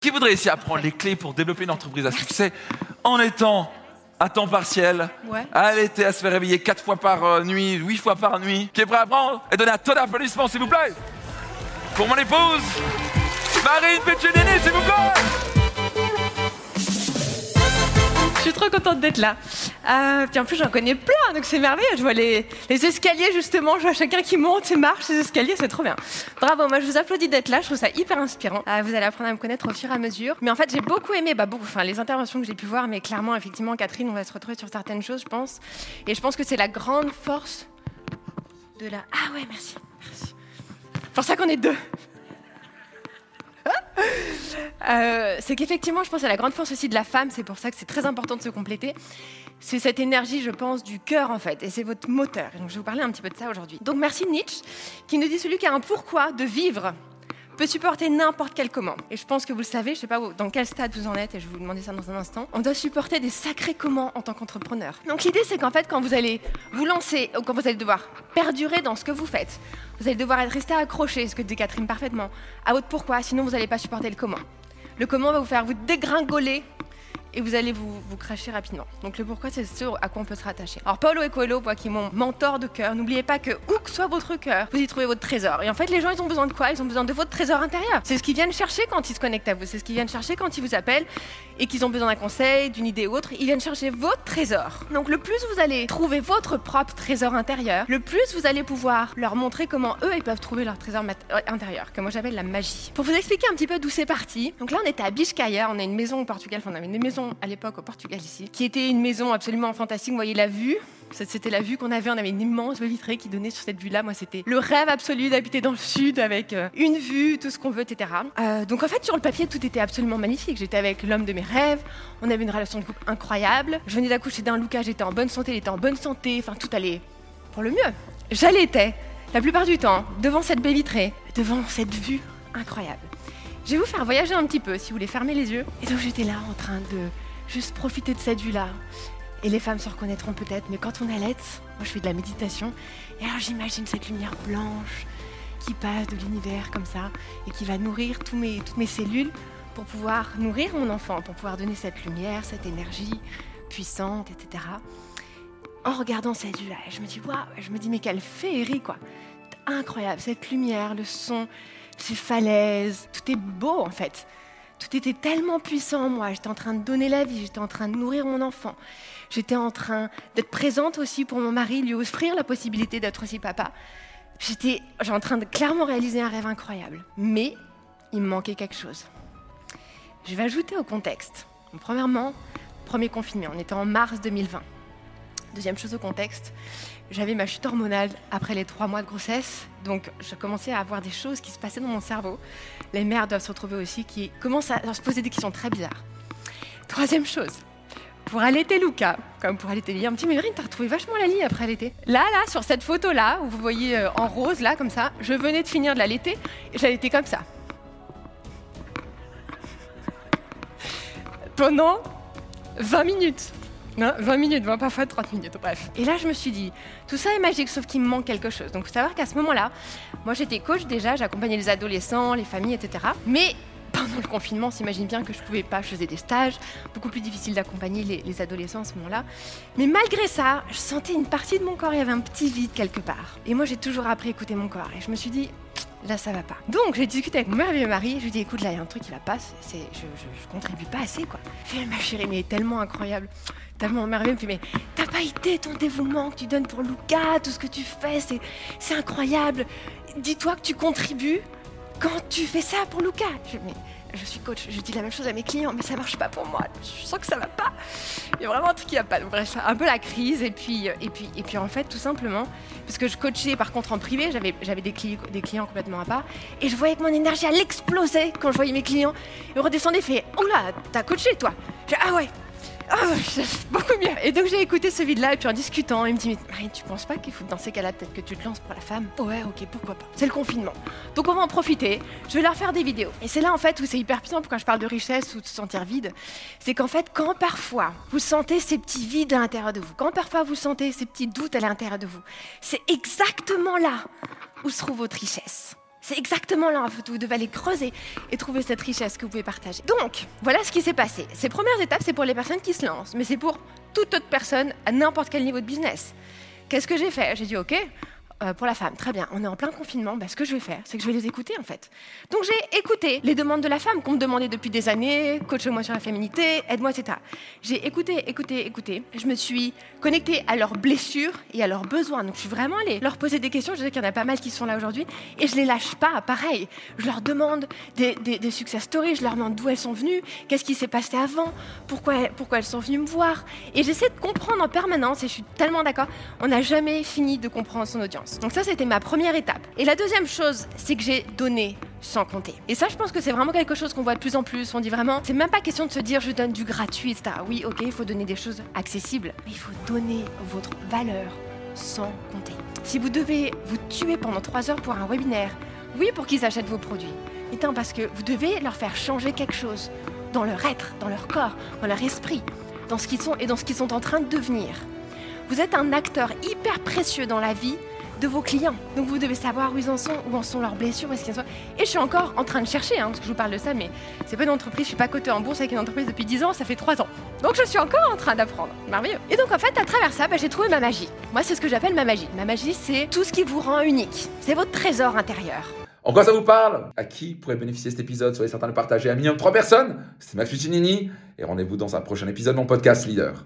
Qui voudrait ici apprendre les clés pour développer une entreprise à succès en étant à temps partiel, Ouais. à l'été, à se faire réveiller quatre fois par euh, nuit, huit fois par nuit, qui est prêt à apprendre et donner un tonne d'applaudissements, s'il vous plaît? Pour mon épouse, Marine Piccinini, s'il vous plaît Je suis trop contente d'être là. Euh, puis en plus, j'en connais plein, donc c'est merveilleux. Je vois les, escaliers, justement. Je vois chacun qui monte et marche ces escaliers, c'est trop bien. Bravo, moi je vous applaudis d'être là. Je trouve ça hyper inspirant. Euh, vous allez apprendre à me connaître au fur et à mesure. Mais en fait, j'ai beaucoup aimé, bah, beaucoup, les interventions que j'ai pu voir, mais clairement, effectivement, Catherine, on va se retrouver sur certaines choses, je pense. Et je pense que c'est la grande force de la. Ah ouais, merci. merci. C'est pour ça qu'on est deux. Euh, c'est qu'effectivement, je pense à la grande force aussi de la femme, c'est pour ça que c'est très important de se compléter. C'est cette énergie, je pense, du cœur en fait, et c'est votre moteur. Donc je vais vous parler un petit peu de ça aujourd'hui. Donc merci Nietzsche, qui nous dit celui qui a un pourquoi de vivre supporter n'importe quel comment. Et je pense que vous le savez, je sais pas dans quel stade vous en êtes, et je vais vous demander ça dans un instant. On doit supporter des sacrés comment en tant qu'entrepreneur. Donc l'idée, c'est qu'en fait, quand vous allez vous lancer, ou quand vous allez devoir perdurer dans ce que vous faites, vous allez devoir être resté accroché, ce que dit Catherine parfaitement, à votre pourquoi, sinon vous n'allez pas supporter le comment. Le comment va vous faire vous dégringoler et vous allez vous, cracher rapidement. Donc le pourquoi, c'est ce à quoi on peut se rattacher. Alors Paulo Coelho, moi, qui est mon mentor de cœur, n'oubliez pas que où que soit votre cœur, vous y trouvez votre trésor. Et en fait, les gens, ils ont besoin de quoi? Ils ont besoin de votre trésor intérieur. C'est ce qu'ils viennent chercher quand ils se connectent à vous. C'est ce qu'ils viennent chercher quand ils vous appellent et qu'ils ont besoin d'un conseil, d'une idée ou autre. Ils viennent chercher votre trésor. Donc le plus vous allez trouver votre propre trésor intérieur, le plus vous allez pouvoir leur montrer comment eux, ils peuvent trouver leur trésor euh, intérieur, que moi j'appelle la magie. Pour vous expliquer un petit peu d'où c'est parti, donc là on était à Biscaya, on a une maison au Portugal, enfin on avait une maison à l'époque au Portugal ici, qui était une maison absolument fantastique, vous voyez la vue, C'était la vue qu'on avait. On avait une immense baie vitrée qui donnait sur cette vue-là. Moi, c'était le rêve absolu d'habiter dans le sud avec euh, une vue, tout ce qu'on veut, etc. Euh, donc, en fait, sur le papier, tout était absolument magnifique. J'étais avec l'homme de mes rêves. On avait une relation de couple incroyable. Je venais d'accoucher d'un Lucas. J'étais en bonne santé. Il était en bonne santé. Enfin, tout allait pour le mieux. J'allaitais la plupart du temps devant cette baie vitrée, devant cette vue incroyable. Je vais vous faire voyager un petit peu si vous voulez fermer les yeux. Et donc j'étais là en train de juste profiter de cette vue-là. Et les femmes se reconnaîtront peut-être, mais quand on allait, moi je fais de la méditation, et alors j'imagine cette lumière blanche qui passe de l'univers comme ça, et qui va nourrir tous mes, toutes mes cellules pour pouvoir nourrir mon enfant, pour pouvoir donner cette lumière, cette énergie puissante, etc. En regardant cette vue-là, je me dis, waouh, je me dis, mais quelle féerie, quoi. Incroyable, cette lumière, le son, ces falaises, tout est beau en fait. Tout était tellement puissant en moi. J'étais en train de donner la vie, j'étais en train de nourrir mon enfant. J'étais en train d'être présente aussi pour mon mari, lui offrir la possibilité d'être aussi papa. J'étais en train de clairement réaliser un rêve incroyable. Mais il me manquait quelque chose. Je vais ajouter au contexte. Premièrement, premier confinement, on était en mars 2020. Deuxième chose au contexte, j'avais ma chute hormonale après les trois mois de grossesse, donc je commençais à avoir des choses qui se passaient dans mon cerveau. Les mères doivent se retrouver aussi, qui commencent à se poser des questions très bizarres. Troisième chose, pour allaiter Luca, comme pour allaiter Liam, petit Mérine, t'as retrouvé vachement la ligne après allaiter. Là, là, sur cette photo-là, où vous voyez euh, en rose, là, comme ça, je venais de finir de l'allaiter, et je l'allaitais comme ça. Pendant 20 minutes. Non, 20 minutes, bon, parfois 30 minutes, bref. Et là, je me suis dit, tout ça est magique, sauf qu'il me manque quelque chose. Donc, il faut savoir qu'à ce moment-là, moi, j'étais coach déjà, j'accompagnais les adolescents, les familles, etc. Mais pendant le confinement, on s'imagine bien que je pouvais pas, je faisais des stages, beaucoup plus difficile d'accompagner les adolescents à ce moment-là. Mais malgré ça, je sentais une partie de mon corps, il y avait un petit vide quelque part. Et moi, j'ai toujours appris à écouter mon corps. Et je me suis dit, là, ça va pas. Donc, j'ai discuté avec mon merveilleux mari. Je lui dit, écoute, là, il y a un truc qui va pas. C'est, je, je, je contribue pas assez, quoi. Fait, ma chérie, mais tellement incroyable, tellement merveilleux. Il me mais t'as pas idée ton dévouement que tu donnes pour Luca, tout ce que tu fais, c'est, c'est incroyable. Dis-toi que tu contribues quand tu fais ça pour Luca. Je, mais, je suis coach, je dis la même chose à mes clients, mais ça marche pas pour moi. Je sens que ça va pas. Il y a vraiment un truc qui va pas. Bref, un peu la crise. Et puis, et puis, et puis en fait, tout simplement, parce que je coachais par contre en privé, j'avais, des, cli- des clients complètement à part. Et je voyais que mon énergie, elle explosait quand je voyais mes clients. Ils redescendaient, fait Oh là, t'as coaché toi Je Ah ouais ah, beaucoup mieux. Et donc j'ai écouté ce vide-là et puis en discutant, il me dit mais Marine, tu penses pas qu'il faut dans ces cas-là peut-être que tu te lances pour la femme? Ouais, ok, pourquoi pas. C'est le confinement. Donc on va en profiter. Je vais leur faire des vidéos. Et c'est là en fait où c'est hyper puissant quand je parle de richesse ou de se sentir vide. C'est qu'en fait quand parfois vous sentez ces petits vides à l'intérieur de vous, quand parfois vous sentez ces petits doutes à l'intérieur de vous, c'est exactement là où se trouve votre richesse. C'est exactement là, où vous devez aller creuser et trouver cette richesse que vous pouvez partager. Donc, voilà ce qui s'est passé. Ces premières étapes, c'est pour les personnes qui se lancent, mais c'est pour toute autre personne à n'importe quel niveau de business. Qu'est-ce que j'ai fait? J'ai dit, OK, euh, pour la femme, très bien, on est en plein confinement, bah, ce que je vais faire, c'est que je vais les écouter en fait. Donc j'ai écouté les demandes de la femme qu'on me demandait depuis des années, coach-moi sur la féminité, aide-moi, etc. J'ai écouté, écouté, écouté. Je me suis connectée à leurs blessures et à leurs besoins. Donc je suis vraiment allée leur poser des questions. Je sais qu'il y en a pas mal qui sont là aujourd'hui et je les lâche pas. Pareil, je leur demande des, des, success stories, je leur demande d'où elles sont venues, qu'est-ce qui s'est passé avant, pourquoi, pourquoi elles sont venues me voir. Et j'essaie de comprendre en permanence et je suis tellement d'accord, on n'a jamais fini de comprendre son audience. Donc ça, c'était ma première étape. Et la deuxième chose, c'est que j'ai donné sans compter. Et ça, je pense que c'est vraiment quelque chose qu'on voit de plus en plus. On dit vraiment, c'est même pas question de se dire je donne du gratuit, etc. Oui, ok, il faut donner des choses accessibles, mais il faut donner votre valeur sans compter. Si vous devez vous tuer pendant trois heures pour un webinaire, oui, pour qu'ils achètent vos produits, mais parce que vous devez leur faire changer quelque chose dans leur être, dans leur corps, dans leur esprit, dans ce qu'ils sont et dans ce qu'ils sont en train de devenir. Vous êtes un acteur hyper précieux dans la vie de vos clients. Donc vous devez savoir où ils en sont, où en sont leurs blessures, est-ce qu'ils sont. Et je suis encore en train de chercher, hein, parce que je vous parle de ça, mais c'est pas une entreprise, je suis pas cotée en bourse avec une entreprise depuis 10 ans, ça fait 3 ans. Donc je suis encore en train d'apprendre. Merveilleux. Et donc en fait, à travers ça, bah, j'ai trouvé ma magie. Moi, c'est ce que j'appelle ma magie. Ma magie, c'est tout ce qui vous rend unique. C'est votre trésor intérieur. En quoi ça vous parle? À qui pourrait bénéficier cet épisode? Soyez certain de le partager à minimum 3 personnes. C'est Max Puccinini et rendez-vous dans un prochain épisode de mon podcast Leader.